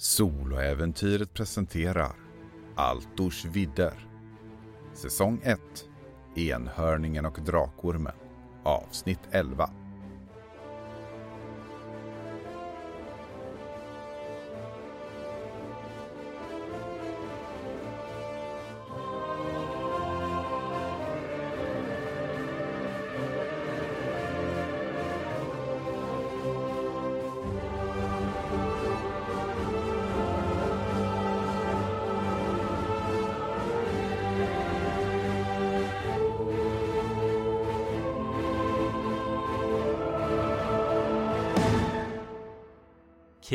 Soloäventyret presenterar Altors vidder. Säsong 1 Enhörningen och Drakormen Avsnitt 11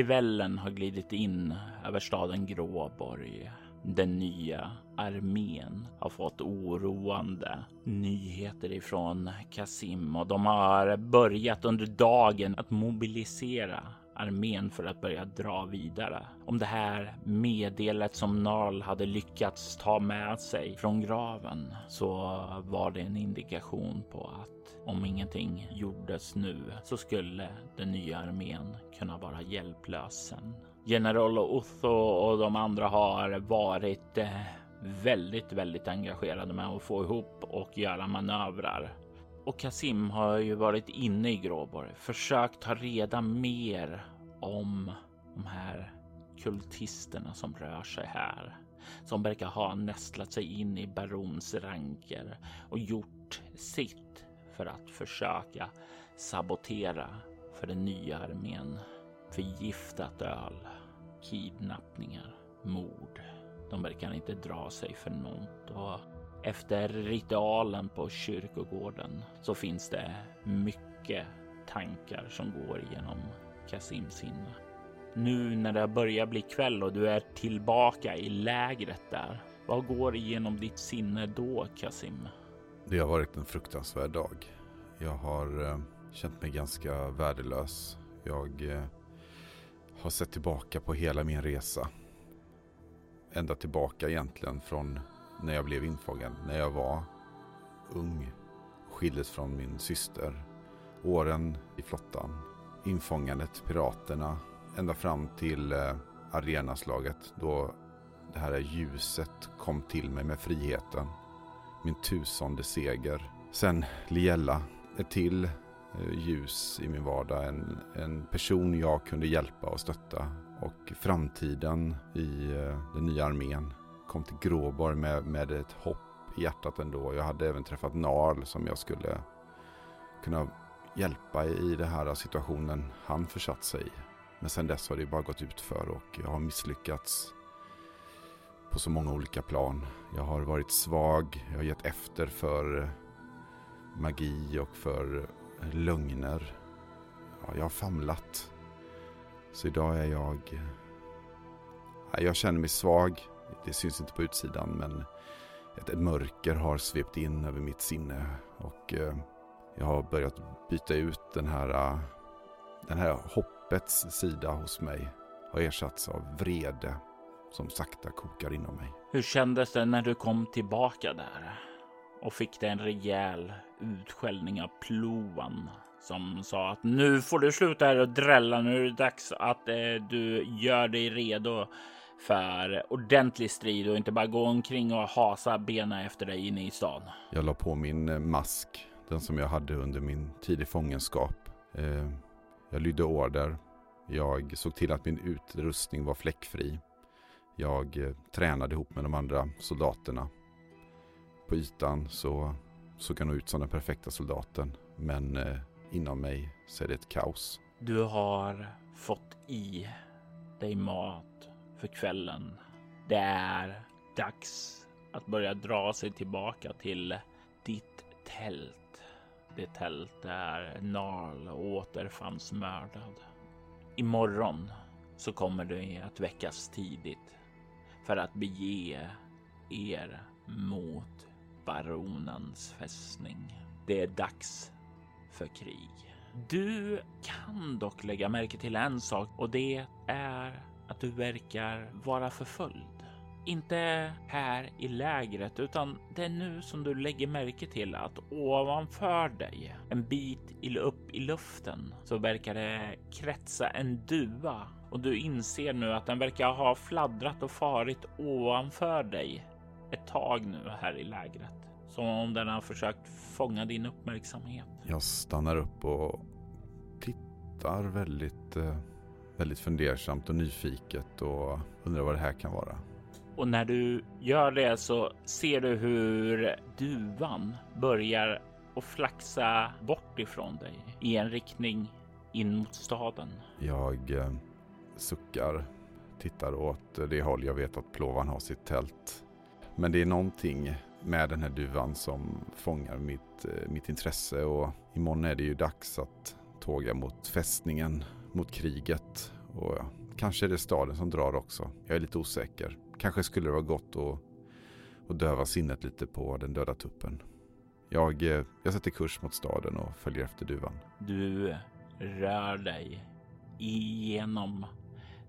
Kvällen har glidit in över staden Gråborg. Den nya armén har fått oroande nyheter ifrån Kasim och de har börjat under dagen att mobilisera armén för att börja dra vidare. Om det här meddelet som Narl hade lyckats ta med sig från graven så var det en indikation på att om ingenting gjordes nu så skulle den nya armén kunna vara hjälplös sen. General Otho och de andra har varit eh, väldigt, väldigt engagerade med att få ihop och göra manövrar. Och Kasim har ju varit inne i Gråborg, försökt ta reda mer om de här kultisterna som rör sig här. Som verkar ha nästlat sig in i barons ranker och gjort sitt för att försöka sabotera för den nya armén. Förgiftat öl, kidnappningar, mord. De verkar inte dra sig för något och efter ritualen på kyrkogården så finns det mycket tankar som går igenom Kasims sinne. Nu när det börjar bli kväll och du är tillbaka i lägret där. Vad går igenom ditt sinne då, Kasim? Det har varit en fruktansvärd dag. Jag har eh, känt mig ganska värdelös. Jag eh, har sett tillbaka på hela min resa. Ända tillbaka egentligen från när jag blev infångad. När jag var ung. Skildes från min syster. Åren i flottan. Infångandet, piraterna. Ända fram till eh, arenaslaget. Då det här ljuset kom till mig med friheten. Min tusende seger. Sen Liella, ett till eh, ljus i min vardag. En, en person jag kunde hjälpa och stötta. Och framtiden i eh, den nya armén. Kom till Gråborg med, med ett hopp i hjärtat ändå. Jag hade även träffat Narl som jag skulle kunna hjälpa i den här situationen han försatt sig i. Men sen dess har det bara gått ut för och jag har misslyckats på så många olika plan. Jag har varit svag, jag har gett efter för eh, magi och för eh, lögner. Ja, jag har famlat. Så idag är jag... Eh, jag känner mig svag. Det syns inte på utsidan men ett mörker har svept in över mitt sinne. Och eh, jag har börjat byta ut den här, den här hoppets sida hos mig. Har ersatts av vrede som sakta kokar inom mig. Hur kändes det när du kom tillbaka där? Och fick det en rejäl utskällning av Plovan som sa att nu får du sluta här och drälla. Nu är det dags att eh, du gör dig redo för ordentlig strid och inte bara gå omkring och hasa benen efter dig inne i stan. Jag la på min eh, mask, den som jag hade under min tid i fångenskap. Eh, jag lydde order. Jag såg till att min utrustning var fläckfri. Jag eh, tränade ihop med de andra soldaterna. På ytan så såg jag nog ut som den perfekta soldaten. Men eh, inom mig så är det ett kaos. Du har fått i dig mat för kvällen. Det är dags att börja dra sig tillbaka till ditt tält. Det tält där Narl återfanns mördad. Imorgon så kommer det att väckas tidigt för att bege er mot baronens fästning. Det är dags för krig. Du kan dock lägga märke till en sak och det är att du verkar vara förföljd inte här i lägret, utan det är nu som du lägger märke till att ovanför dig, en bit upp i luften, så verkar det kretsa en duva och du inser nu att den verkar ha fladdrat och farit ovanför dig ett tag nu här i lägret. Som om den har försökt fånga din uppmärksamhet. Jag stannar upp och tittar väldigt, eh, väldigt fundersamt och nyfiket och undrar vad det här kan vara. Och när du gör det så ser du hur duvan börjar att flaxa bort ifrån dig i en riktning in mot staden. Jag eh, suckar, tittar åt det håll jag vet att plåvan har sitt tält. Men det är någonting med den här duvan som fångar mitt, eh, mitt intresse och imorgon är det ju dags att tåga mot fästningen, mot kriget och kanske är det staden som drar också. Jag är lite osäker. Kanske skulle det vara gott att, att döva sinnet lite på den döda tuppen. Jag, eh, jag sätter kurs mot staden och följer efter duvan. Du rör dig igenom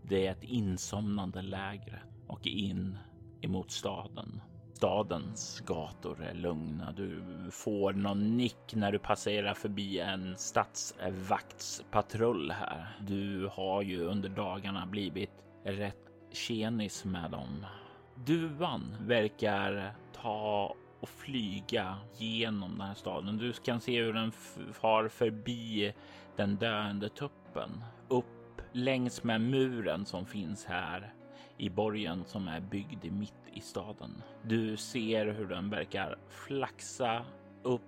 det insomnande lägret och in emot staden. Stadens gator är lugna. Du får någon nick när du passerar förbi en stadsvaktspatrull här. Du har ju under dagarna blivit rätt tjenis med dem. Duvan verkar ta och flyga genom den här staden. Du kan se hur den far förbi den döende tuppen upp längs med muren som finns här i borgen som är byggd mitt i staden. Du ser hur den verkar flaxa upp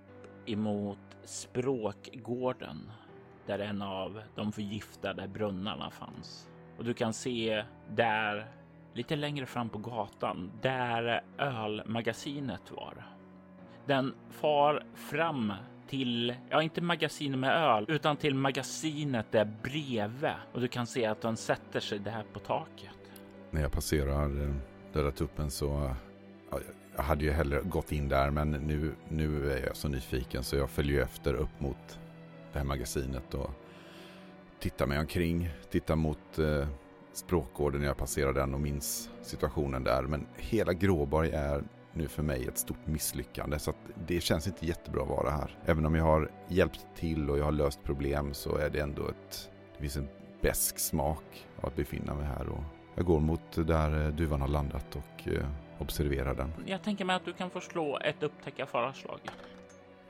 emot språkgården där en av de förgiftade brunnarna fanns. Och du kan se där lite längre fram på gatan där ölmagasinet var. Den far fram till, ja inte magasinet med öl, utan till magasinet där bredvid och du kan se att den sätter sig där på taket. När jag passerar eh, Döda tuppen så ja, jag hade ju hellre gått in där men nu, nu är jag så nyfiken så jag följer efter upp mot det här magasinet och tittar mig omkring, tittar mot eh, språkgården när jag passerar den och minns situationen där. Men hela Gråborg är nu för mig ett stort misslyckande så att det känns inte jättebra att vara här. Även om jag har hjälpt till och jag har löst problem så är det ändå ett, det finns en besk smak av att befinna mig här och jag går mot där eh, duvan har landat och eh, observerar den. Jag tänker mig att du kan få slå ett upptäcka faraslag.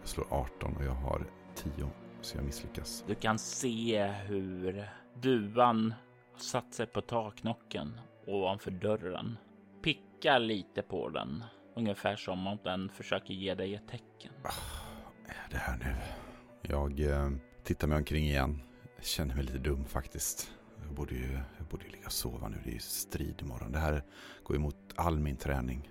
Jag slår 18 och jag har 10 så jag misslyckas. Du kan se hur duvan satt sig på taknocken ovanför dörren. Pickar lite på den. Ungefär som om den försöker ge dig ett tecken. Oh, är det här nu? Jag eh, tittar mig omkring igen. känner mig lite dum faktiskt. Jag borde ju jag borde ligga och sova nu. Det är ju strid imorgon. Det här går emot all min träning.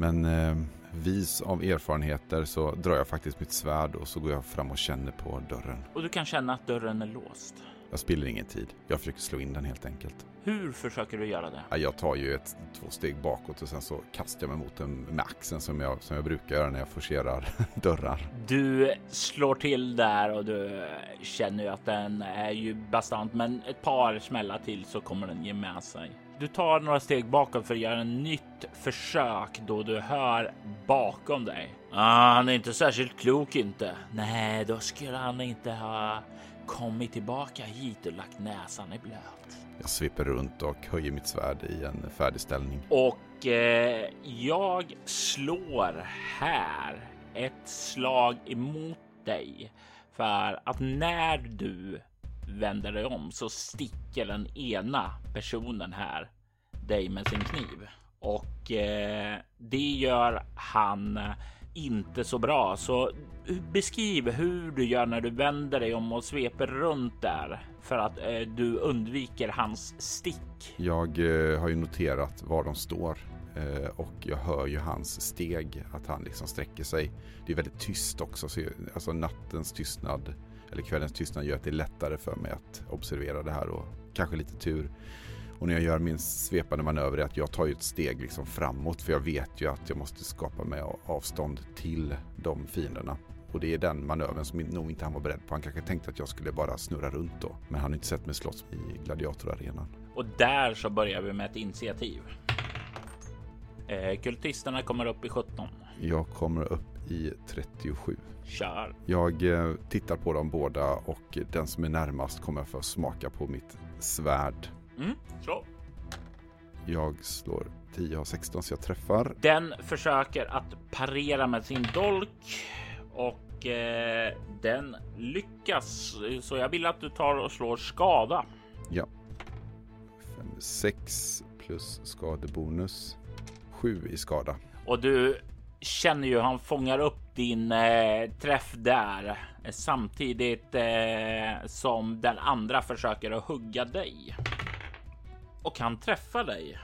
Men eh, vis av erfarenheter så drar jag faktiskt mitt svärd och så går jag fram och känner på dörren. Och du kan känna att dörren är låst. Jag spiller ingen tid. Jag försöker slå in den helt enkelt. Hur försöker du göra det? Jag tar ju ett, två steg bakåt och sen så kastar jag mig mot den med axeln som jag, som jag brukar göra när jag forcerar dörrar. Du slår till där och du känner ju att den är ju bastant, men ett par smällar till så kommer den ge med sig. Du tar några steg bakåt för att göra en nytt försök då du hör bakom dig. Ah, han är inte särskilt klok inte. Nej, då skulle han inte ha kommit tillbaka hit och lagt näsan i blöt. Jag sveper runt och höjer mitt svärd i en färdigställning. Och eh, jag slår här ett slag emot dig för att när du vänder dig om så sticker den ena personen här dig med sin kniv och eh, det gör han inte så bra. Så eh, beskriv hur du gör när du vänder dig om och sveper runt där för att eh, du undviker hans stick. Jag eh, har ju noterat var de står eh, och jag hör ju hans steg att han liksom sträcker sig. Det är väldigt tyst också, så alltså nattens tystnad eller kvällens tystnad gör att det är lättare för mig att observera det här och kanske lite tur och när jag gör min svepande manöver är att jag tar ett steg liksom framåt för jag vet ju att jag måste skapa mig avstånd till de fienderna. Och det är den manövern som nog inte han var beredd på. Han kanske tänkte att jag skulle bara snurra runt då. Men han har inte sett mig slåss i gladiatorarenan. Och där så börjar vi med ett initiativ. Eh, kultisterna kommer upp i 17. Jag kommer upp i 37. Kör. Jag eh, tittar på dem båda och den som är närmast kommer få smaka på mitt svärd. Mm, slå. Jag slår 10 av 16 så jag träffar. Den försöker att parera med sin dolk och eh, den lyckas. Så jag vill att du tar och slår skada. Ja. 6 plus skadebonus. 7 i skada. Och du känner ju han fångar upp din eh, träff där samtidigt eh, som den andra försöker att hugga dig. Och han träffar dig.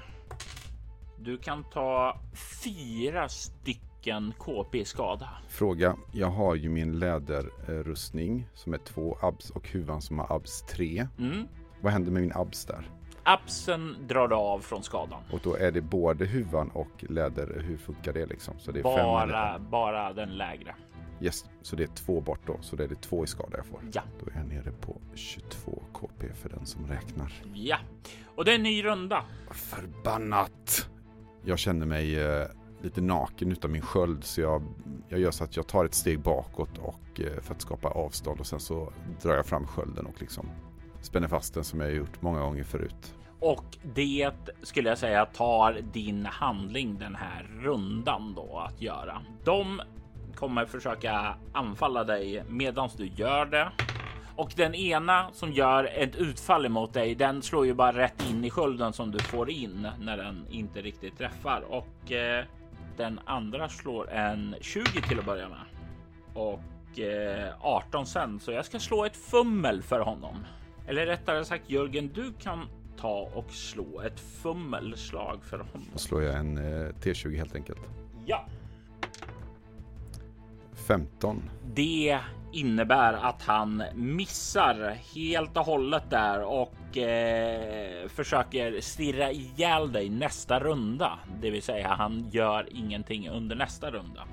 Du kan ta fyra stycken KP skada. Fråga. Jag har ju min läderrustning som är två abs och huvan som har abs 3. Mm. Vad händer med min abs där? Absen drar du av från skadan. Och då är det både huvan och läder. Hur funkar det liksom? Så det är fem Bara, eller- bara den lägre. Yes, så det är två bort då. Så det är det två i skada jag får. Ja. Då är jag nere på 22 KP för den som räknar. Ja, och det är en ny runda. Förbannat! Jag känner mig eh, lite naken utan min sköld så jag, jag gör så att jag tar ett steg bakåt och eh, för att skapa avstånd och sen så drar jag fram skölden och liksom spänner fast den som jag gjort många gånger förut. Och det skulle jag säga tar din handling den här rundan då att göra. De kommer försöka anfalla dig medan du gör det. Och den ena som gör ett utfall emot dig, den slår ju bara rätt in i skölden som du får in när den inte riktigt träffar. Och eh, den andra slår en 20 till att börja med. Och eh, 18 sen, så jag ska slå ett fummel för honom. Eller rättare sagt Jörgen, du kan ta och slå ett fummelslag för honom. Då slår jag en eh, T20 helt enkelt. Ja, 15. det innebär att han missar helt och hållet där och eh, försöker stirra ihjäl dig nästa runda. Det vill säga han gör ingenting under nästa runda.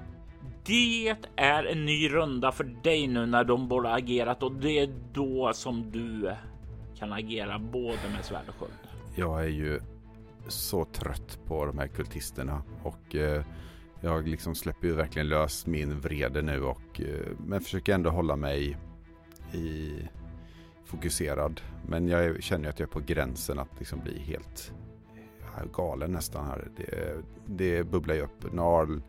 Det är en ny runda för dig nu när de båda agerat och det är då som du kan agera både med svärd och sköld. Jag är ju så trött på de här kultisterna och eh, jag liksom släpper ju verkligen lös min vrede nu och eh, men försöker ändå hålla mig i fokuserad. Men jag känner ju att jag är på gränsen att liksom bli helt galen nästan här. Det, det bubblar ju upp. Narl,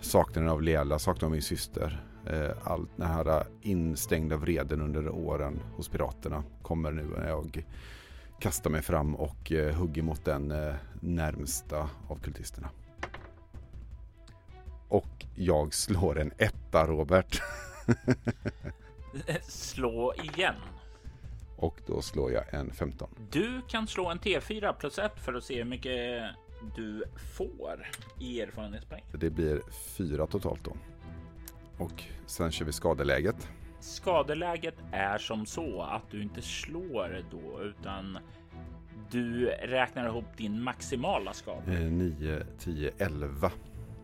saknaden av Leela, saknaden av min syster. Eh, Allt den här instängda vreden under åren hos piraterna kommer nu när jag kastar mig fram och eh, hugger mot den eh, närmsta av kultisterna. Och jag slår en etta Robert. Slå igen. Och då slår jag en 15. Du kan slå en T4 plus 1 för att se hur mycket du får i erfarenhetspoäng. Det blir fyra totalt då. Och sen kör vi skadeläget. Skadeläget är som så att du inte slår då, utan du räknar ihop din maximala skada. Eh, 9, 10, 11.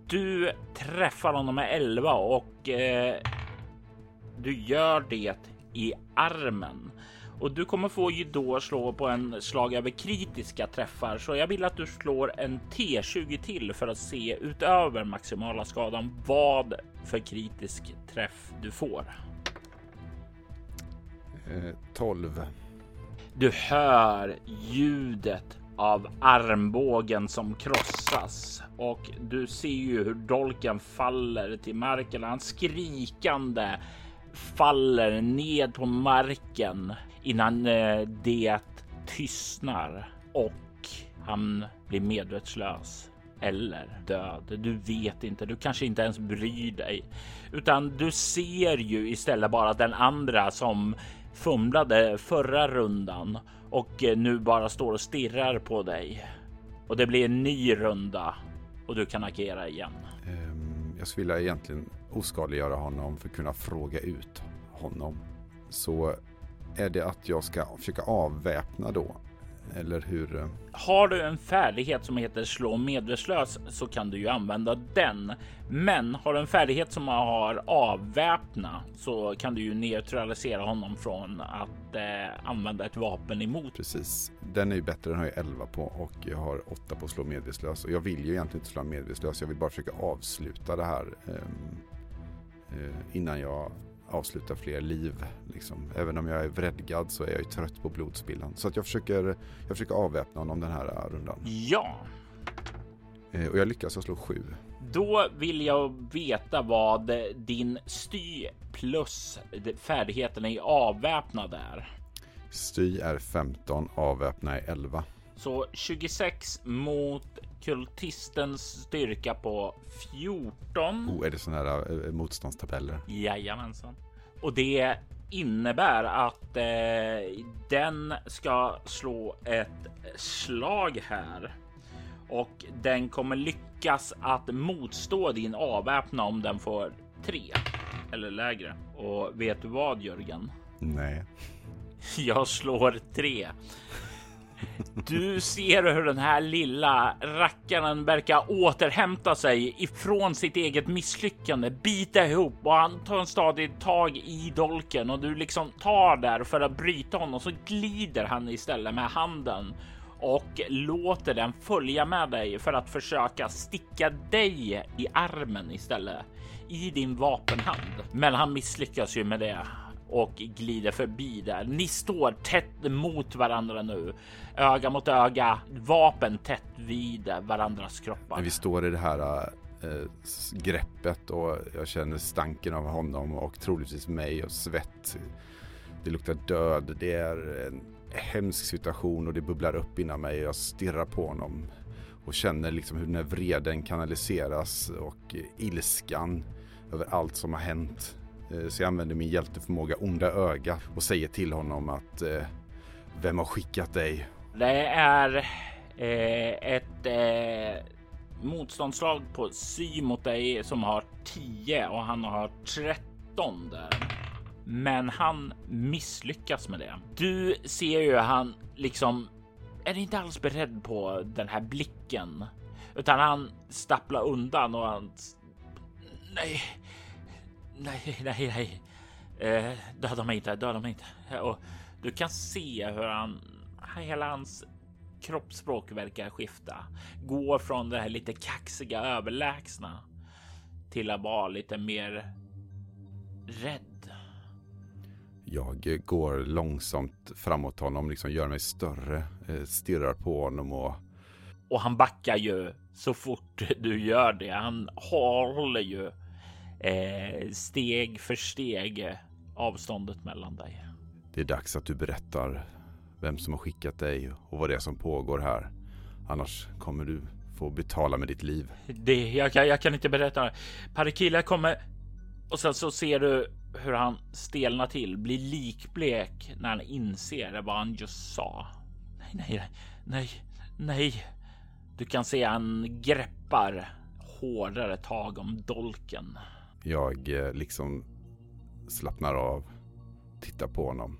Du träffar honom med 11 och eh, du gör det i armen. Och du kommer få ju då slå på en slag över kritiska träffar, så jag vill att du slår en T20 till för att se utöver maximala skadan vad för kritisk träff du får. Eh, 12. Du hör ljudet av armbågen som krossas och du ser ju hur dolken faller till marken. Han skrikande faller ned på marken innan eh, det tystnar och han blir medvetslös eller död. Du vet inte. Du kanske inte ens bryr dig, utan du ser ju istället bara den andra som fumlade förra rundan och eh, nu bara står och stirrar på dig. Och det blir en ny runda och du kan agera igen. Ehm, jag skulle vilja egentligen oskadliggöra honom för att kunna fråga ut honom. Så är det att jag ska försöka avväpna då Eller hur? eh, Har du en färdighet som heter slå medvetslös så kan du ju använda den. Men har du en färdighet som har avväpna så kan du ju neutralisera honom från att eh, använda ett vapen emot. Precis. Den är ju bättre, den har jag 11 på och jag har 8 på slå medvetslös. Och jag vill ju egentligen inte slå medvetslös, jag vill bara försöka avsluta det här ehm, eh, innan jag avslutar fler liv. Liksom. Även om jag är vredgad så är jag ju trött på blodspillan. Så att jag försöker, jag försöker avväpna honom den här eh, rundan. Ja, Eh, och jag lyckas att slå 7. då vill jag veta vad din sty plus färdigheten i avväpnad är. Sty är 15, avväpna är 11. Så 26 mot kultistens styrka på 14. Oh, är det sådana här eh, motståndstabeller? Jajamensan. Och det innebär att eh, den ska slå ett slag här och den kommer lyckas att motstå din avväpna om den får tre eller lägre. Och vet du vad Jörgen? Nej. Jag slår tre. Du ser hur den här lilla rackaren verkar återhämta sig ifrån sitt eget misslyckande, bita ihop och han tar en stadig tag i dolken och du liksom tar där för att bryta honom så glider han istället med handen och låter den följa med dig för att försöka sticka dig i armen istället i din vapenhand. Men han misslyckas ju med det och glider förbi där. Ni står tätt mot varandra nu, öga mot öga, vapen tätt vid varandras kroppar. När vi står i det här äh, greppet och jag känner stanken av honom och troligtvis mig och svett. Det luktar död. Det är en hemsk situation och det bubblar upp inom mig. Jag stirrar på honom och känner liksom hur den här vreden kanaliseras och eh, ilskan över allt som har hänt. Eh, så jag använder min hjälteförmåga onda öga och säger till honom att eh, vem har skickat dig? Det är eh, ett eh, motståndslag på sy mot dig som har 10 och han har 13 där. Men han misslyckas med det. Du ser ju han liksom är inte alls beredd på den här blicken utan han stapplar undan och han. Nej, nej, nej, nej. Eh, döda mig inte, döda mig inte. Och du kan se hur han, hela hans kroppsspråk verkar skifta. Går från det här lite kaxiga överlägsna till att vara lite mer rädd. Jag går långsamt framåt honom, liksom gör mig större, eh, stirrar på honom och Och han backar ju så fort du gör det. Han håller ju eh, steg för steg avståndet mellan dig. det är dags att du berättar vem som har skickat dig och vad det är som pågår här. Annars kommer du få betala med ditt liv. Det, jag, kan- jag kan inte berätta. Parikila kommer och sen så ser du hur han stelnar till, blir likblek när han inser vad han just sa. Nej, nej, nej, nej. Du kan se han greppar hårdare tag om dolken. Jag eh, liksom slappnar av, tittar på honom.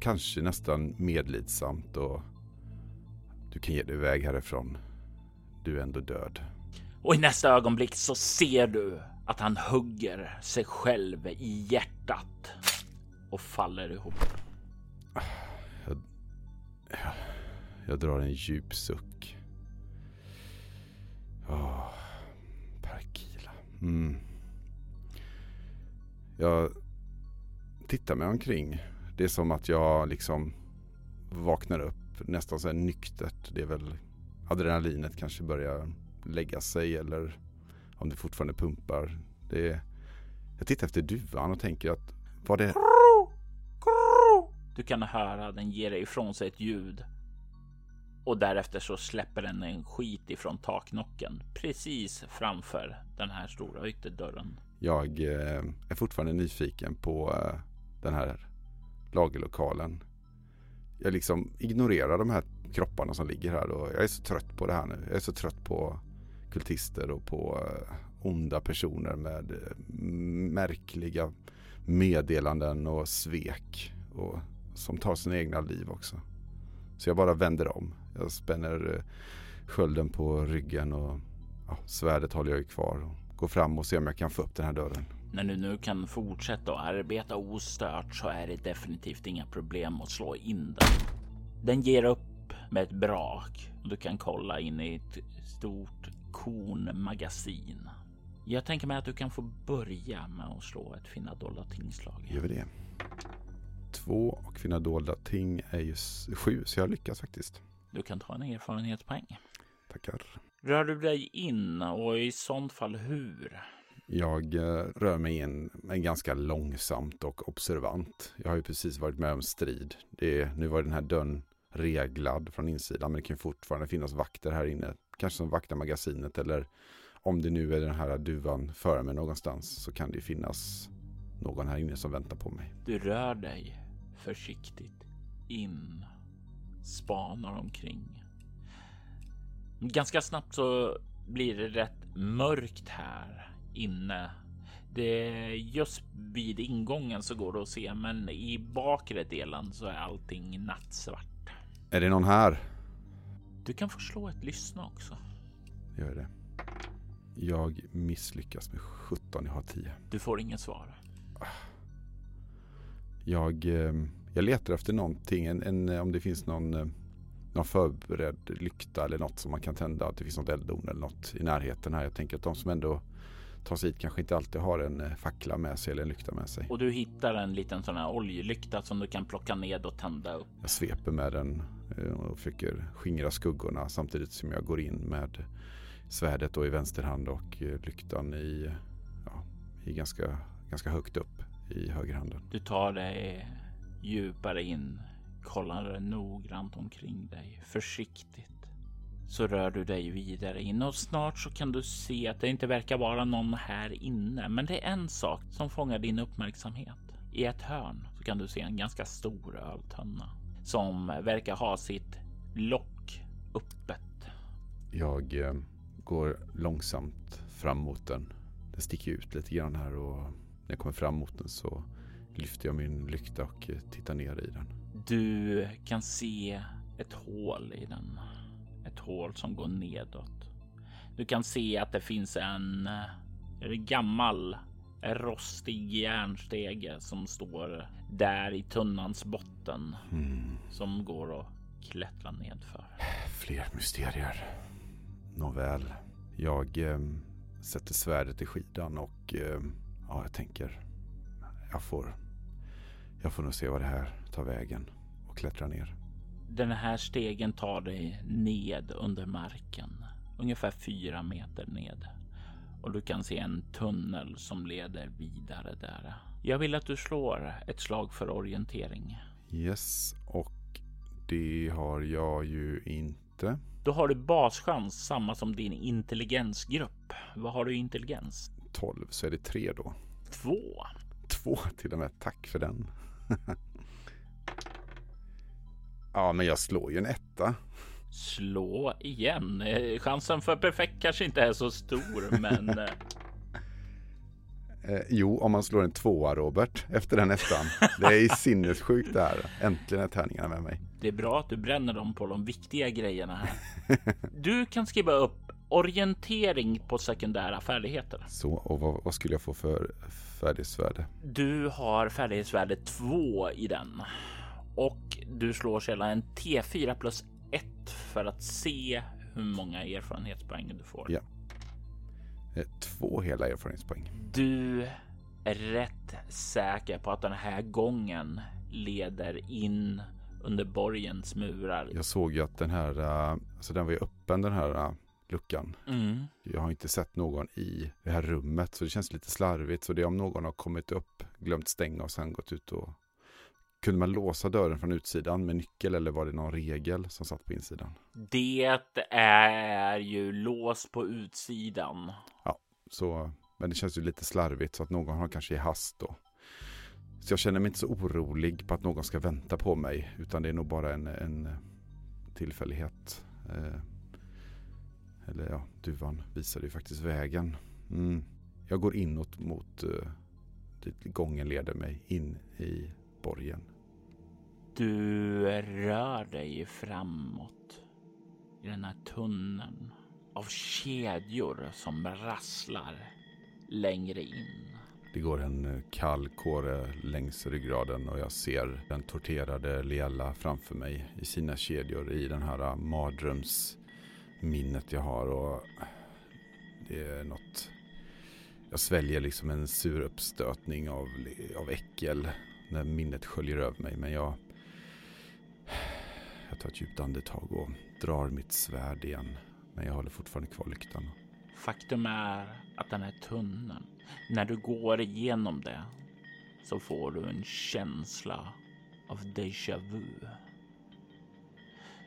Kanske nästan medlidsamt och du kan ge dig iväg härifrån. Du är ändå död. Och i nästa ögonblick så ser du att han hugger sig själv i hjärtat och faller ihop. Jag drar en djup suck. Parkila. Mm. Jag tittar mig omkring. Det är som att jag liksom vaknar upp nästan så här nyktert. Det är väl adrenalinet kanske börjar lägga sig eller om det fortfarande pumpar. Det är, jag tittar efter duvan och tänker att var det Du kan höra den ger ifrån sig ett ljud. Och därefter så släpper den en skit ifrån taknocken precis framför den här stora ytterdörren. Jag eh, är fortfarande nyfiken på eh, den här lagerlokalen. Jag liksom ignorerar de här kropparna som ligger här och jag är så trött på det här nu. Jag är så trött på kultister och på eh, onda personer med eh, märkliga meddelanden och svek och som tar sina egna liv också. Så jag bara vänder om. Jag spänner eh, skölden på ryggen och ja, svärdet håller jag ju kvar. Och går fram och ser om jag kan få upp den här dörren. När du nu kan fortsätta att arbeta ostört så är det definitivt inga problem att slå in den. Den ger upp med ett brak och du kan kolla in i ett stort kornmagasin. Jag tänker mig att du kan få börja med att slå ett finna dolda tingslag. Gör vi det. Två och finna dolda ting är ju sju, så jag lyckas faktiskt. Du kan ta en erfarenhetspoäng. Tackar. Rör du dig in och i sånt fall hur? Jag eh, rör mig in men ganska långsamt och observant. Jag har ju precis varit med om strid. Det, nu var den här dörren reglad från insidan men det kan fortfarande finnas vakter här inne. Kanske som vaktar magasinet eller om det nu är den här duvan före mig någonstans så kan det finnas någon här inne som väntar på mig. Du rör dig försiktigt in, spanar omkring. Ganska snabbt så blir det rätt mörkt här inne. Det just vid ingången så går det att se, men i bakre delen så är allting nattsvart. Är det någon här? Du kan få slå ett lyssna också. Gör det. Jag misslyckas med 17, jag har 10. Du får inget svar. Jag, eh, jag letar efter någonting, en, en, om det finns någon, eh, någon förberedd lykta eller något som man kan tända. Att det finns något elddon eller något i närheten här. Jag tänker att de som ändå tar sig hit kanske inte alltid har en eh, fackla med sig eller en lykta med sig. Och du hittar en liten sån här oljelykta som du kan plocka ned och tända upp. Jag sveper med den och försöker skingra skuggorna samtidigt som jag går in med svärdet då i vänster hand och lyktan i, ja, i ganska, ganska högt upp i högerhanden. Du tar dig djupare in, kollar noggrant omkring dig, försiktigt. Så rör du dig vidare in och snart så kan du se att det inte verkar vara någon här inne. Men det är en sak som fångar din uppmärksamhet. I ett hörn så kan du se en ganska stor öltunna som verkar ha sitt lock öppet. Jag eh, går långsamt fram mot den. Den sticker ut lite grann här och när jag kommer fram mot den så lyfter jag min lykta och tittar ner i den. Du kan se ett hål i den. Ett hål som går nedåt. Du kan se att det finns en, gammal rostig järnstege som står där i tunnans botten mm. som går att klättra nedför. Fler mysterier. Nåväl, jag eh, sätter svärdet i skidan och eh, ja, jag tänker jag får, jag får nog se vad det här tar vägen och klättra ner. Den här stegen tar dig ned under marken, ungefär fyra meter ned. Och du kan se en tunnel som leder vidare där. Jag vill att du slår ett slag för orientering. Yes, och det har jag ju inte. Då har du baschans, samma som din intelligensgrupp. Vad har du i intelligens? 12, så är det tre då. Två. Två till och med. Tack för den. ja, men jag slår ju en etta. Slå igen. Eh, chansen för perfekt kanske inte är så stor, men... Eh. eh, jo, om man slår en tvåa Robert efter den ettan. Det är sinnessjukt det här. Äntligen är tärningarna med mig. Det är bra att du bränner dem på de viktiga grejerna här. Du kan skriva upp orientering på sekundära färdigheter. Så, och vad, vad skulle jag få för färdighetsvärde? Du har färdighetsvärde 2 i den och du slår sedan en T4 plus 1 för att se hur många erfarenhetspoäng du får. Ja. Eh, två hela erfarenhetspoäng. Du är rätt säker på att den här gången leder in under borgens murar. Jag såg ju att den här, eh, alltså den var ju öppen den här eh, luckan. Mm. Jag har inte sett någon i det här rummet så det känns lite slarvigt. Så det är om någon har kommit upp, glömt stänga och sen gått ut och kunde man låsa dörren från utsidan med nyckel eller var det någon regel som satt på insidan? Det är ju lås på utsidan. Ja, så, men det känns ju lite slarvigt så att någon har kanske i hast då. Så jag känner mig inte så orolig på att någon ska vänta på mig utan det är nog bara en, en tillfällighet. Eh, eller ja, duvan visade ju faktiskt vägen. Mm. Jag går inåt mot uh, dit gången leder mig in i borgen. Du rör dig framåt i den här tunneln av kedjor som rasslar längre in. Det går en eh, kall kåre längs ryggraden och jag ser den torterade Liella framför mig i sina kedjor i den här eh, minnet jag har. Och det är något... Jag sväljer liksom en sur uppstötning av, av äckel när minnet sköljer över mig. Men jag, jag tar ett djupt andetag och drar mitt svärd igen. Men jag håller fortfarande kvar lyktan. Faktum är att den här tunneln, när du går igenom det så får du en känsla av déjà vu.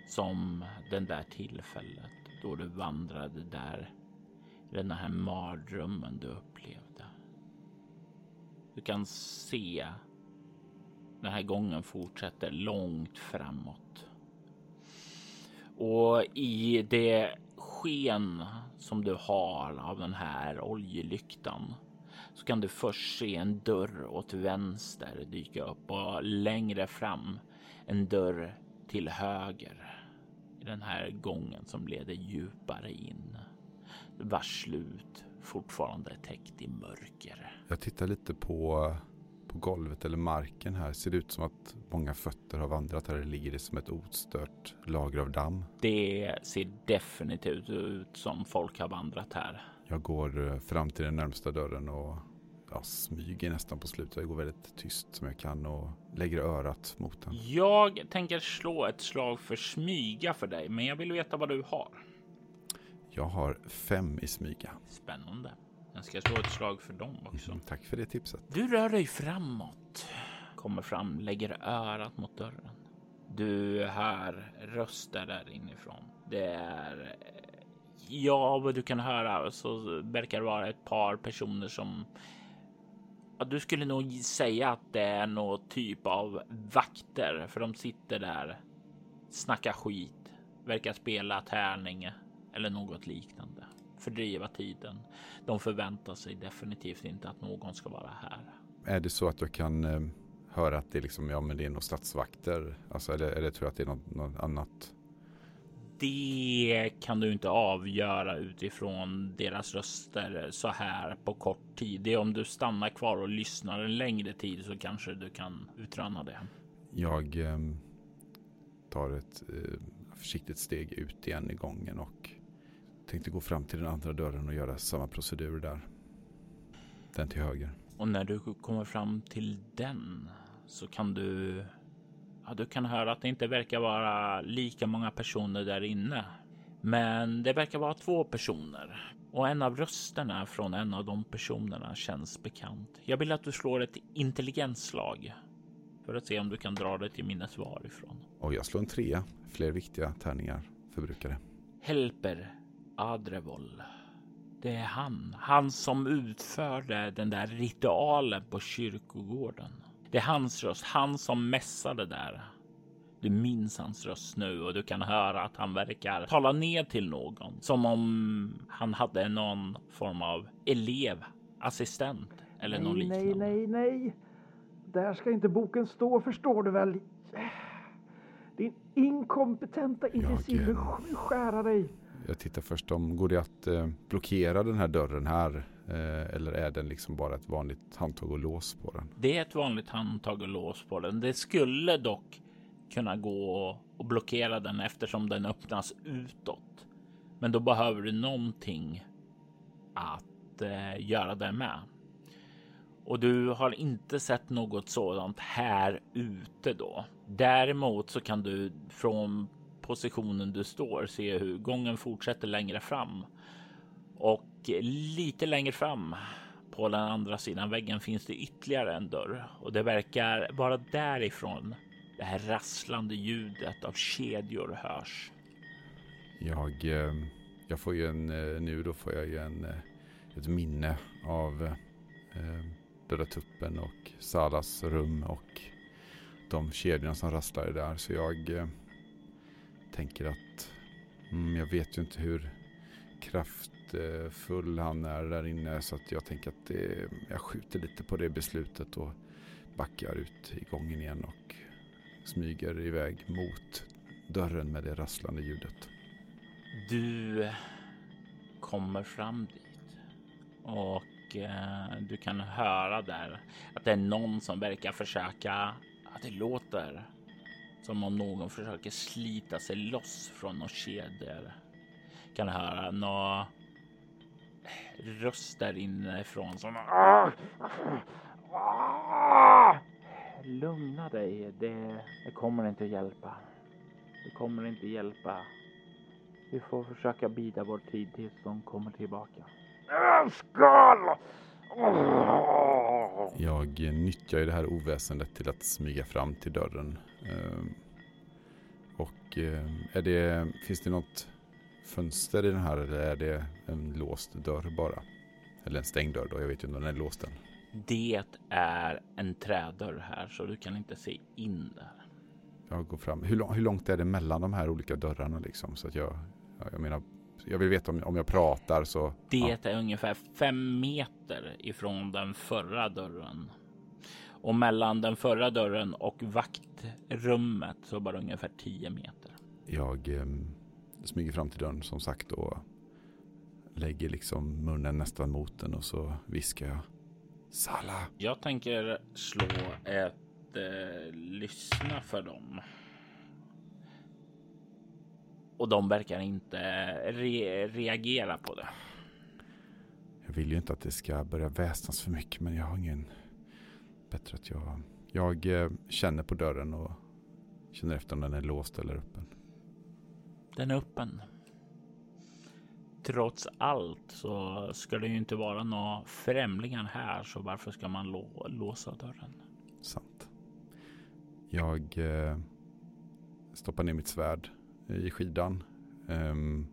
Som den där tillfället då du vandrade där i den här mardrömmen du upplevde. Du kan se den här gången fortsätter långt framåt. Och i det sken som du har av den här oljelyktan så kan du först se en dörr åt vänster dyka upp och längre fram en dörr till höger den här gången som leder djupare in. Vars slut fortfarande är täckt i mörker. Jag tittar lite på på golvet eller marken här ser det ut som att många fötter har vandrat här. Det ligger det som ett ostört lager av damm. Det ser definitivt ut som folk har vandrat här. Jag går eh, fram till den närmsta dörren och jag smyger nästan på slutet. Jag går väldigt tyst som jag kan och lägger örat mot den. Jag tänker slå ett slag för smyga för dig, men jag vill veta vad du har. Jag har fem i smyga. Spännande. Jag ska slå ett slag för dem också. Mm, tack för det tipset. Du rör dig framåt, kommer fram, lägger örat mot dörren. Du hör röster där inifrån. Det är ja, vad du kan höra så verkar det vara ett par personer som ja, du skulle nog säga att det är någon typ av vakter, för de sitter där, snackar skit, verkar spela tärning eller något liknande fördriva tiden. De förväntar sig definitivt inte att någon ska vara här. Är det så att jag kan eh, höra att det är liksom, ja men det är nog statsvakter? Alltså eller, eller tror jag att det är något, något annat? Det kan du inte avgöra utifrån deras röster så här på kort tid. Det är om du stannar kvar och lyssnar en längre tid så kanske du kan utröna det. Jag eh, tar ett eh, försiktigt steg ut igen i gången och Tänkte gå fram till den andra dörren och göra samma procedur där. Den till höger. Och när du kommer fram till den så kan du Ja, du kan höra att det inte verkar vara lika många personer där inne. Men det verkar vara två personer och en av rösterna från en av de personerna känns bekant. Jag vill att du slår ett intelligensslag för att se om du kan dra det till minnes varifrån. Och jag slår en trea. Fler viktiga tärningar förbrukade. Helper Adrevol. Det är han, han som utförde den där ritualen på kyrkogården. Det är hans röst, han som mässade där. Du minns hans röst nu och du kan höra att han verkar tala ner till någon som om han hade någon form av elev, assistent eller nej, någon liknande. Nej, nej, nej. Där ska inte boken stå, förstår du väl? Din inkompetenta imbecill, skära dig. Jag tittar först om, går det att eh, blockera den här dörren här? Eh, eller är den liksom bara ett vanligt handtag och lås på den? Det är ett vanligt handtag och lås på den. Det skulle dock kunna gå och blockera den eftersom den öppnas utåt. Men då behöver du någonting att eh, göra det med. Och du har inte sett något sådant här ute då. Däremot så kan du från positionen du står se hur gången fortsätter längre fram. Och lite längre fram på den andra sidan väggen finns det ytterligare en dörr och det verkar vara därifrån det här rasslande ljudet av kedjor hörs. Jag, eh, jag får ju en, eh, nu då får jag ju en, eh, ett minne av Döda tuppen och Salas rum och de kedjorna som rasslade där. Så jag tänker att mm, jag vet ju inte hur kraft Eh, full han är där inne så att jag tänker att det, jag skjuter lite på det beslutet och backar ut i gången igen och smyger iväg mot dörren med det rasslande ljudet. Du kommer fram dit och eh, du kan höra där att det är någon som verkar försöka, att det låter som om någon försöker slita sig loss från några kedjor. Kan höra några röster inifrån som Lugna dig, det, det kommer inte att hjälpa. Det kommer inte hjälpa. Vi får försöka bida vår tid tills de kommer tillbaka. Skal! Jag nyttjar ju det här oväsendet till att smyga fram till dörren. Ehm, Och eh, är det, finns det något fönster i den här eller är det en låst dörr bara? Eller en stängd dörr då, jag vet ju inte om den är låst än. Det är en trädörr här så du kan inte se in där. Jag går fram. Hur, lång, hur långt är det mellan de här olika dörrarna liksom? Så att jag, ja, jag menar, jag vill veta om, om jag pratar så... Det ja. är ungefär fem meter ifrån den förra dörren. Och mellan den förra dörren och vaktrummet så bara ungefär 10 meter. Jag eh, smyger fram till dörren som sagt och lägger liksom munnen nästan mot den och så viskar jag. Sala! Jag tänker slå ett eh, lyssna för dem. Och de verkar inte re reagera på det. Jag vill ju inte att det ska börja väsnas för mycket men jag har ingen... Bättre att jag... Jag eh, känner på dörren och känner efter om den är låst eller öppen. Den är öppen. Trots allt så ska det ju inte vara några främlingar här, så varför ska man lå låsa dörren? Sant. Jag eh, stoppar ner mitt svärd i skidan ehm,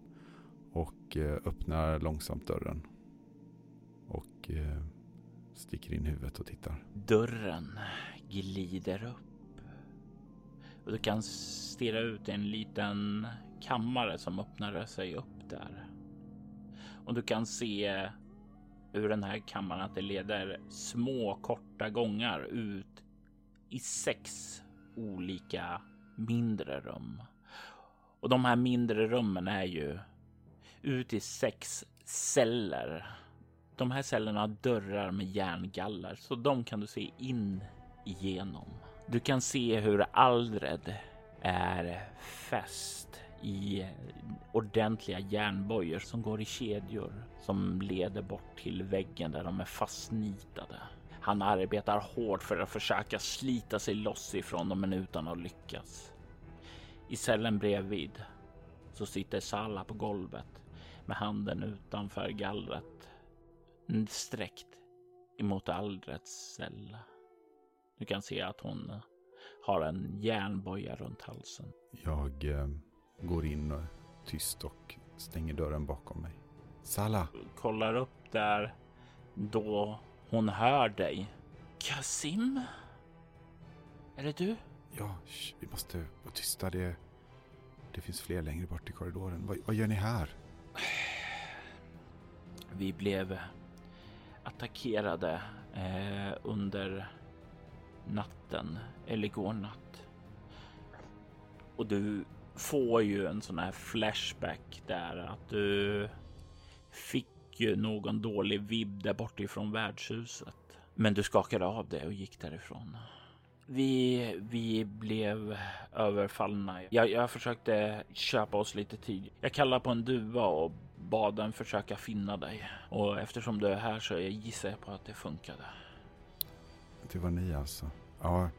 och eh, öppnar långsamt dörren. Och eh, sticker in huvudet och tittar. Dörren glider upp. Och du kan stirra ut en liten kammare som öppnar sig upp där. Och du kan se ur den här kammaren att det leder små korta gångar ut i sex olika mindre rum. Och de här mindre rummen är ju ut i sex celler. De här cellerna har dörrar med järngaller så de kan du se in igenom. Du kan se hur Aldred är fäst i ordentliga järnbojor som går i kedjor som leder bort till väggen där de är fastnitade. Han arbetar hårt för att försöka slita sig loss ifrån dem men utan att lyckas. I cellen bredvid så sitter Salla på golvet med handen utanför gallret sträckt emot Aldrets cell. Du kan se att hon har en järnboja runt halsen. Jag eh, går in och tyst och stänger dörren bakom mig. Sala! Kollar upp där då hon hör dig. Kasim? Är det du? Ja, sh, vi måste vara tysta. Det, det finns fler längre bort i korridoren. Vad, vad gör ni här? Vi blev attackerade eh, under natten, eller igår natt. Och du får ju en sån här flashback där att du fick ju någon dålig vibb där bortifrån värdshuset. Men du skakade av det och gick därifrån. Vi, vi blev överfallna. Jag, jag försökte köpa oss lite tid. Jag kallade på en duva och bad den försöka finna dig. Och eftersom du är här så gissar jag på att det funkade. Det var ni alltså? Ja.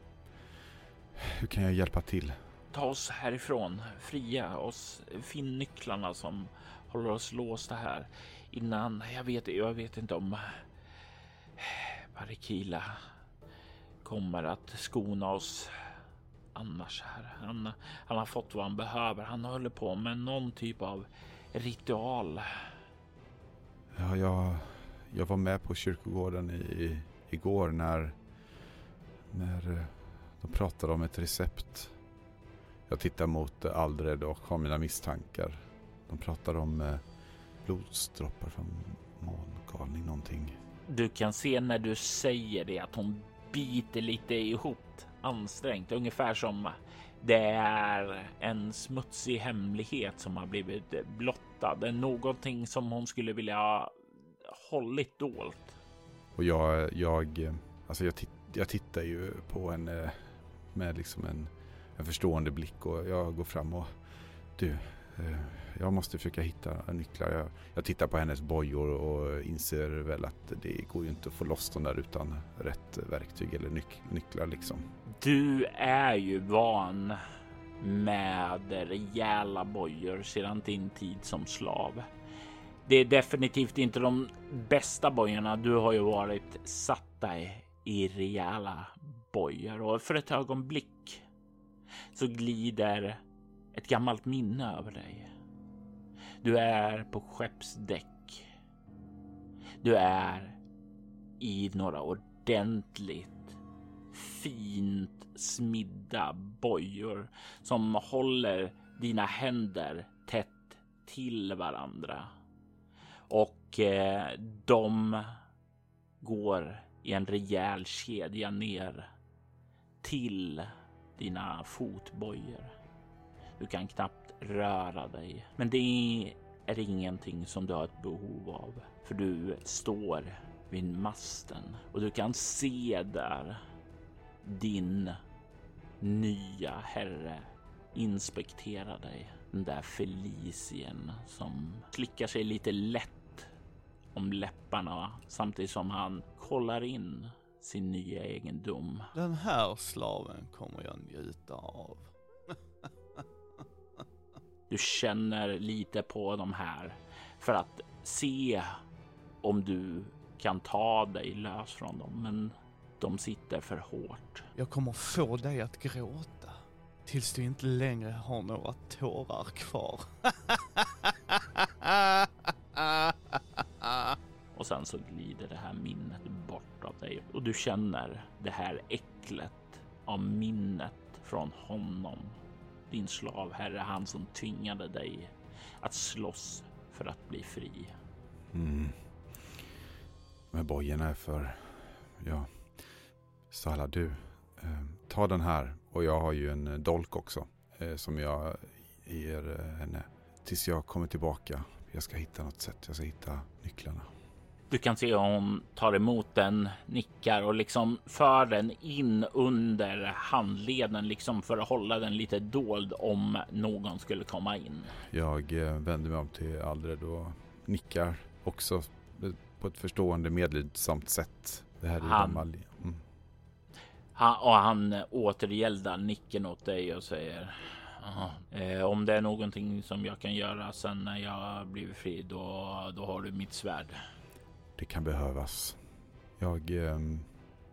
Hur kan jag hjälpa till? Ta oss härifrån, fria oss, finn nycklarna som håller oss låsta här innan. Jag vet, jag vet inte om Parikila kommer att skona oss annars här. Han, han har fått vad han behöver. Han håller på med någon typ av ritual. Ja, jag, jag var med på kyrkogården i, igår när, när de pratade om ett recept. Jag tittar mot Aldred och har mina misstankar. De pratar om eh, blodsdroppar från mångalning någonting. Du kan se när du säger det att hon biter lite ihop ansträngt, ungefär som det är en smutsig hemlighet som har blivit blottad. Någonting som hon skulle vilja hållit dolt. Och jag, jag, alltså jag, titt, jag tittar ju på henne med liksom en, en förstående blick och jag går fram och du, eh, jag måste försöka hitta nycklar. Jag, jag, tittar på hennes bojor och inser väl att det går ju inte att få loss dem där utan rätt verktyg eller nyc nycklar liksom. Du är ju van med rejäla bojor sedan din tid som slav. Det är definitivt inte de bästa bojorna. Du har ju varit satta i rejäla bojor och för ett ögonblick så glider ett gammalt minne över dig. Du är på skeppsdäck. Du är i några ordentligt fint smidda bojor som håller dina händer tätt till varandra. Och eh, de går i en rejäl kedja ner till dina fotbojor. Du kan knappt röra dig, men det är ingenting som du har ett behov av, för du står vid masten och du kan se där din nya herre inspektera dig. Den där Felicien som slickar sig lite lätt om läpparna samtidigt som han kollar in sin nya egendom. Den här slaven kommer jag njuta av. du känner lite på de här för att se om du kan ta dig lös från dem, men de sitter för hårt. Jag kommer få dig att gråta tills du inte längre har några tårar kvar. och sen så glider det här minnet bort av dig och du känner det här äcklet av minnet från honom. Din slavherre, han som tvingade dig att slåss för att bli fri. Mm. De här bojorna är för, ja, Sala du, eh, ta den här och jag har ju en eh, dolk också eh, som jag ger eh, henne tills jag kommer tillbaka. Jag ska hitta något sätt, jag ska hitta nycklarna. Du kan se hon tar emot den, nickar och liksom för den in under handleden, liksom för att hålla den lite dold om någon skulle komma in. Jag eh, vänder mig om till Aldred och nickar också på ett förstående medlidsamt sätt. Det här är han, gammal... mm. han, och han återgäldar nicken åt dig och säger eh, om det är någonting som jag kan göra sen när jag blivit fri, då, då har du mitt svärd. Det kan behövas. Jag eh,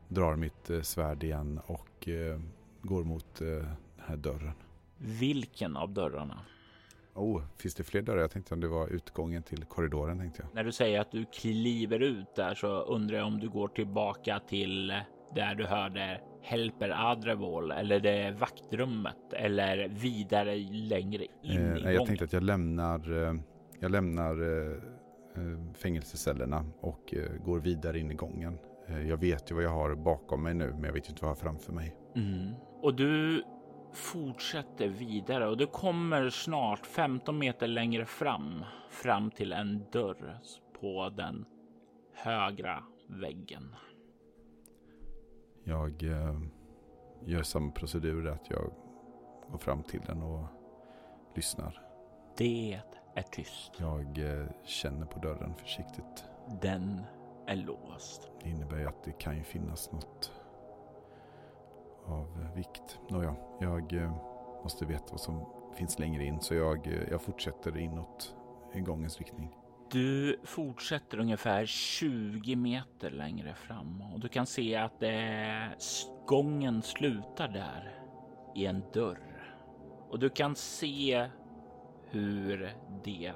drar mitt eh, svärd igen och eh, går mot eh, den här dörren. Vilken av dörrarna? Oh, finns det fler dörrar? Jag tänkte om det var utgången till korridoren tänkte jag. När du säger att du kliver ut där så undrar jag om du går tillbaka till där du hörde Helper Adrevol eller det vaktrummet eller vidare längre in eh, i nej, Jag tänkte att jag lämnar, eh, jag lämnar eh, fängelsecellerna och eh, går vidare in i gången. Eh, jag vet ju vad jag har bakom mig nu men jag vet inte vad jag har framför mig. Mm. Och du fortsätter vidare och du kommer snart 15 meter längre fram, fram till en dörr på den högra väggen. Jag eh, gör samma procedur att jag går fram till den och lyssnar. Det är tyst. Jag eh, känner på dörren försiktigt. Den är låst. Det innebär ju att det kan ju finnas något av vikt. Nåja, jag eh, måste veta vad som finns längre in så jag, eh, jag fortsätter inåt i gångens riktning. Du fortsätter ungefär 20 meter längre fram och du kan se att det, gången slutar där i en dörr. Och du kan se hur det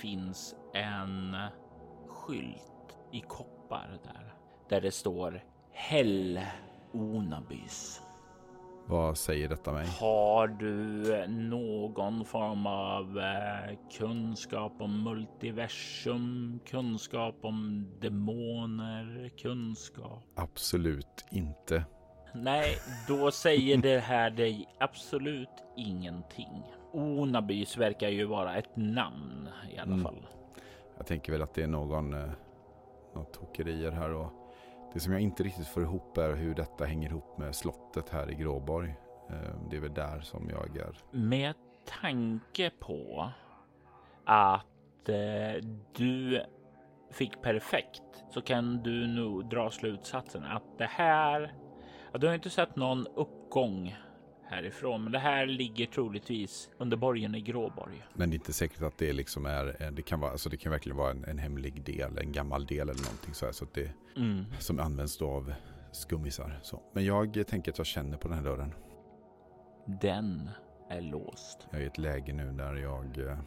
finns en skylt i koppar där. Där det står Hell Onabys. Vad säger detta mig? Har du någon form av eh, kunskap om multiversum, kunskap om demoner, kunskap? Absolut inte. nej, då säger det här dig absolut ingenting. Onabys verkar ju vara ett namn i alla Mm. fall. Jag tänker väl att det är någon, eh, något tokerier här och det som jag inte riktigt får ihop är hur detta hänger ihop med slottet här i Gråborg. Eh, det är väl där som jag är. Med tanke på att eh, du fick perfekt så kan du nog dra slutsatsen att det här. Ja, du har inte sett någon uppgång härifrån, men det här ligger troligtvis under borgen i Gråborg. Men det är inte säkert att det liksom är, eh, det kan vara, alltså det kan verkligen vara en, en hemlig del, en gammal del eller någonting så här så att det, Mm. som används då av skummisar. Så. Men jag tänker att jag känner på den här dörren. Den är låst. Jag är i ett läge nu där jag... eh,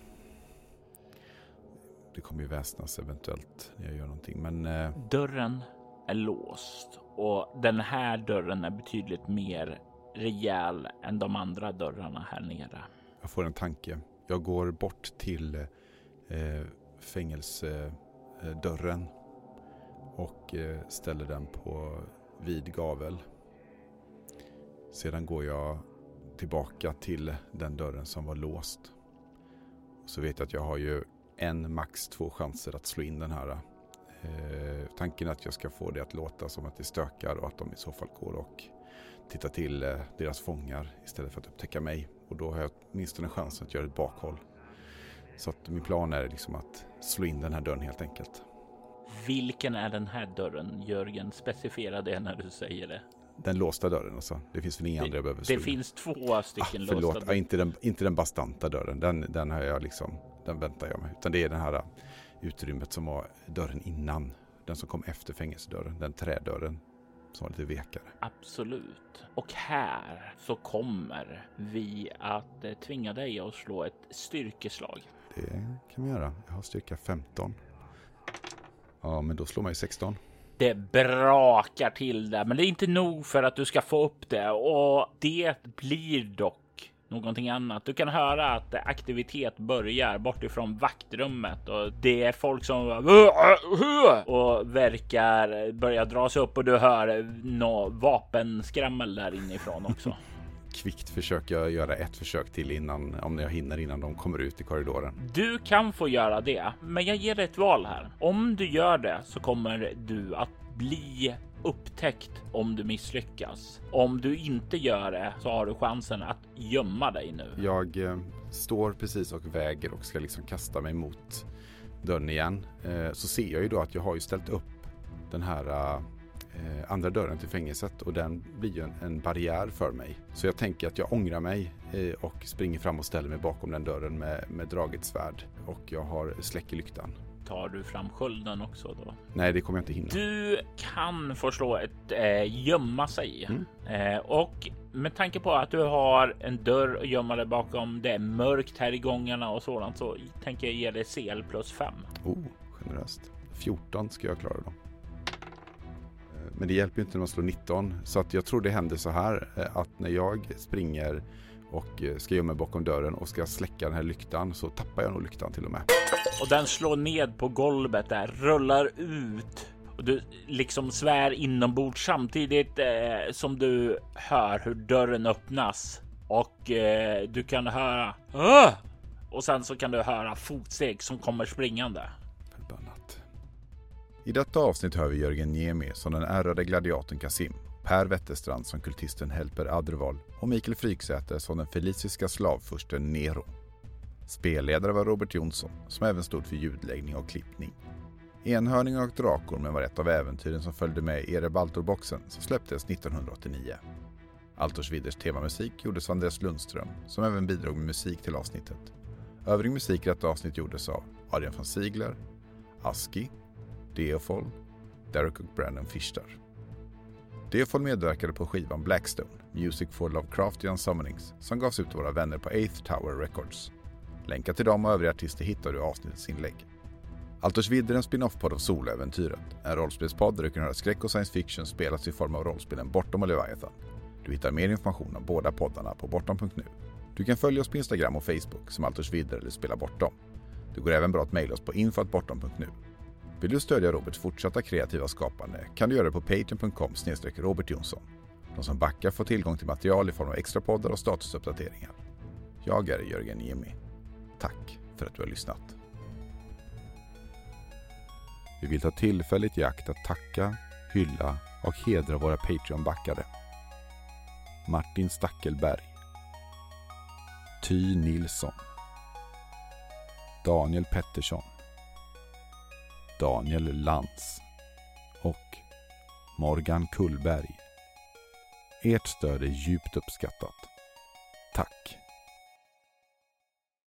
Det kommer ju väsnas eventuellt när jag gör någonting. Men eh, Dörren är låst och den här dörren är betydligt mer rejäl än de andra dörrarna här nere. jag får en tanke. Jag går bort till eh, fängelsedörren och eh, ställer den på vid gavel. Sedan går jag tillbaka till den dörren som var låst. Så vet jag att jag har ju en, max två chanser att slå in den här. Eh, tanken är att jag ska få det att låta som att det stökar och att de i så fall går och tittar till eh, deras fångar istället för att upptäcka mig. Och då har jag åtminstone chansen att göra ett bakhåll. Så att min plan är liksom att slå in den här dörren helt enkelt. Vilken är den här dörren? Jörgen, specificera det när du säger det. Den låsta dörren alltså. Det finns väl inga andra jag behöver slå Det in. finns två Ah, stycken förlåt, låsta. ja, inte, den, inte den bastanta dörren. Den, den har jag liksom, den väntar jag med. Utan det är den här uh, utrymmet som var dörren innan. Den som kom efter fängelsedörren. Den trädörren som var lite vekare. Absolut. Och här så kommer vi att eh, tvinga dig att slå ett styrkeslag. Det kan vi göra. Jag har styrka 15. Ja, men då slår man ju 16. Det brakar till där, men det är inte nog för att du ska få upp det och det blir dock någonting annat. Du kan höra att aktivitet börjar bortifrån vaktrummet och det är folk som och verkar börja dra sig upp och du hör nå vapenskrammel där inifrån också. Kvickt försöker jag göra ett försök till innan, om jag hinner innan de kommer ut i korridoren. Du kan få göra det, men jag ger dig ett val här. Om du gör det så kommer du att bli upptäckt om du misslyckas. Om du inte gör det så har du chansen att gömma dig nu. Jag eh, står precis och väger och ska liksom kasta mig mot dörren igen. Eh, så ser jag ju då att jag har ju ställt upp den här eh, andra dörren till fängelset och den blir ju en, en barriär för mig. Så jag tänker att jag ångrar mig eh, och springer fram och ställer mig bakom den dörren med, med draget svärd och jag har släcker lyktan. Tar du fram skölden också då? Nej, det kommer jag inte hinna. Du kan få slå ett eh, gömma sig Mm. eh, och med tanke på att du har en dörr att gömma dig bakom. Det är mörkt här i gångarna och sådant så tänker jag ge dig CL plus 5. Oh, generöst. 14 ska jag klara då. Eh, Men det hjälper ju inte när man slår 19. Så att jag tror det händer så här eh, att när jag springer och eh, ska gömma mig bakom dörren och ska släcka den här lyktan så tappar jag nog lyktan till och med. och den slår ned på golvet där, rullar ut och du liksom svär inombords samtidigt eh, som du hör hur dörren öppnas och eh, du kan höra "Åh!" och sen så kan du höra fotsteg som kommer springande. Förbannat. I detta avsnitt hör vi Jörgen Niemi som den ärrade gladiatorn Kasim, Per Wetterstrand som kultisten Helper Adreval och Mikael Fryksäter som den feliciska slavfursten Nero. Spelledare var Robert Jonsson som även stod för ljudläggning och klippning. Enhörning och Drakormen var ett av äventyren som följde med i Erebaltor-boxen som släpptes 1989. Altersvidders temamusik gjordes av Andreas Lundström som även bidrog med musik till avsnittet. Övrig musik i detta avsnitt gjordes av Adrian von Ziegler, Aski, Deofol, Derek och Brandon Fischtar. Deofol medverkade på skivan Blackstone, Music for Lovecraftian Summonings, som gavs ut av våra vänner på Eighth Tower Records. Länkar till dem och övriga artister hittar du i avsnittets inlägg. Altersvidd är en spin-off-podd av Soloäventyret, en rollspelspodd där du kan höra skräck och science fiction spelas i form av rollspelen Bortom och Leviathan. Du hittar mer information om båda poddarna på bortom.nu. Du kan följa oss på Instagram och Facebook som Altersvidder eller Spela Bortom. Det går även bra att mejla oss på info.bortom.nu. Vill du stödja Roberts fortsatta kreativa skapande kan du göra det på patreon.com Robert Jonsson. De som backar får tillgång till material i form av extra poddar och statusuppdateringar. Jag är Jörgen Niemi. Tack för att du har lyssnat. Vi vill ta tillfället i akt att tacka, hylla och hedra våra Patreon-backare. Martin Stackelberg. Ty Nilsson. Daniel Pettersson. Daniel Lantz. Och Morgan Kullberg. Ert stöd är djupt uppskattat. Tack!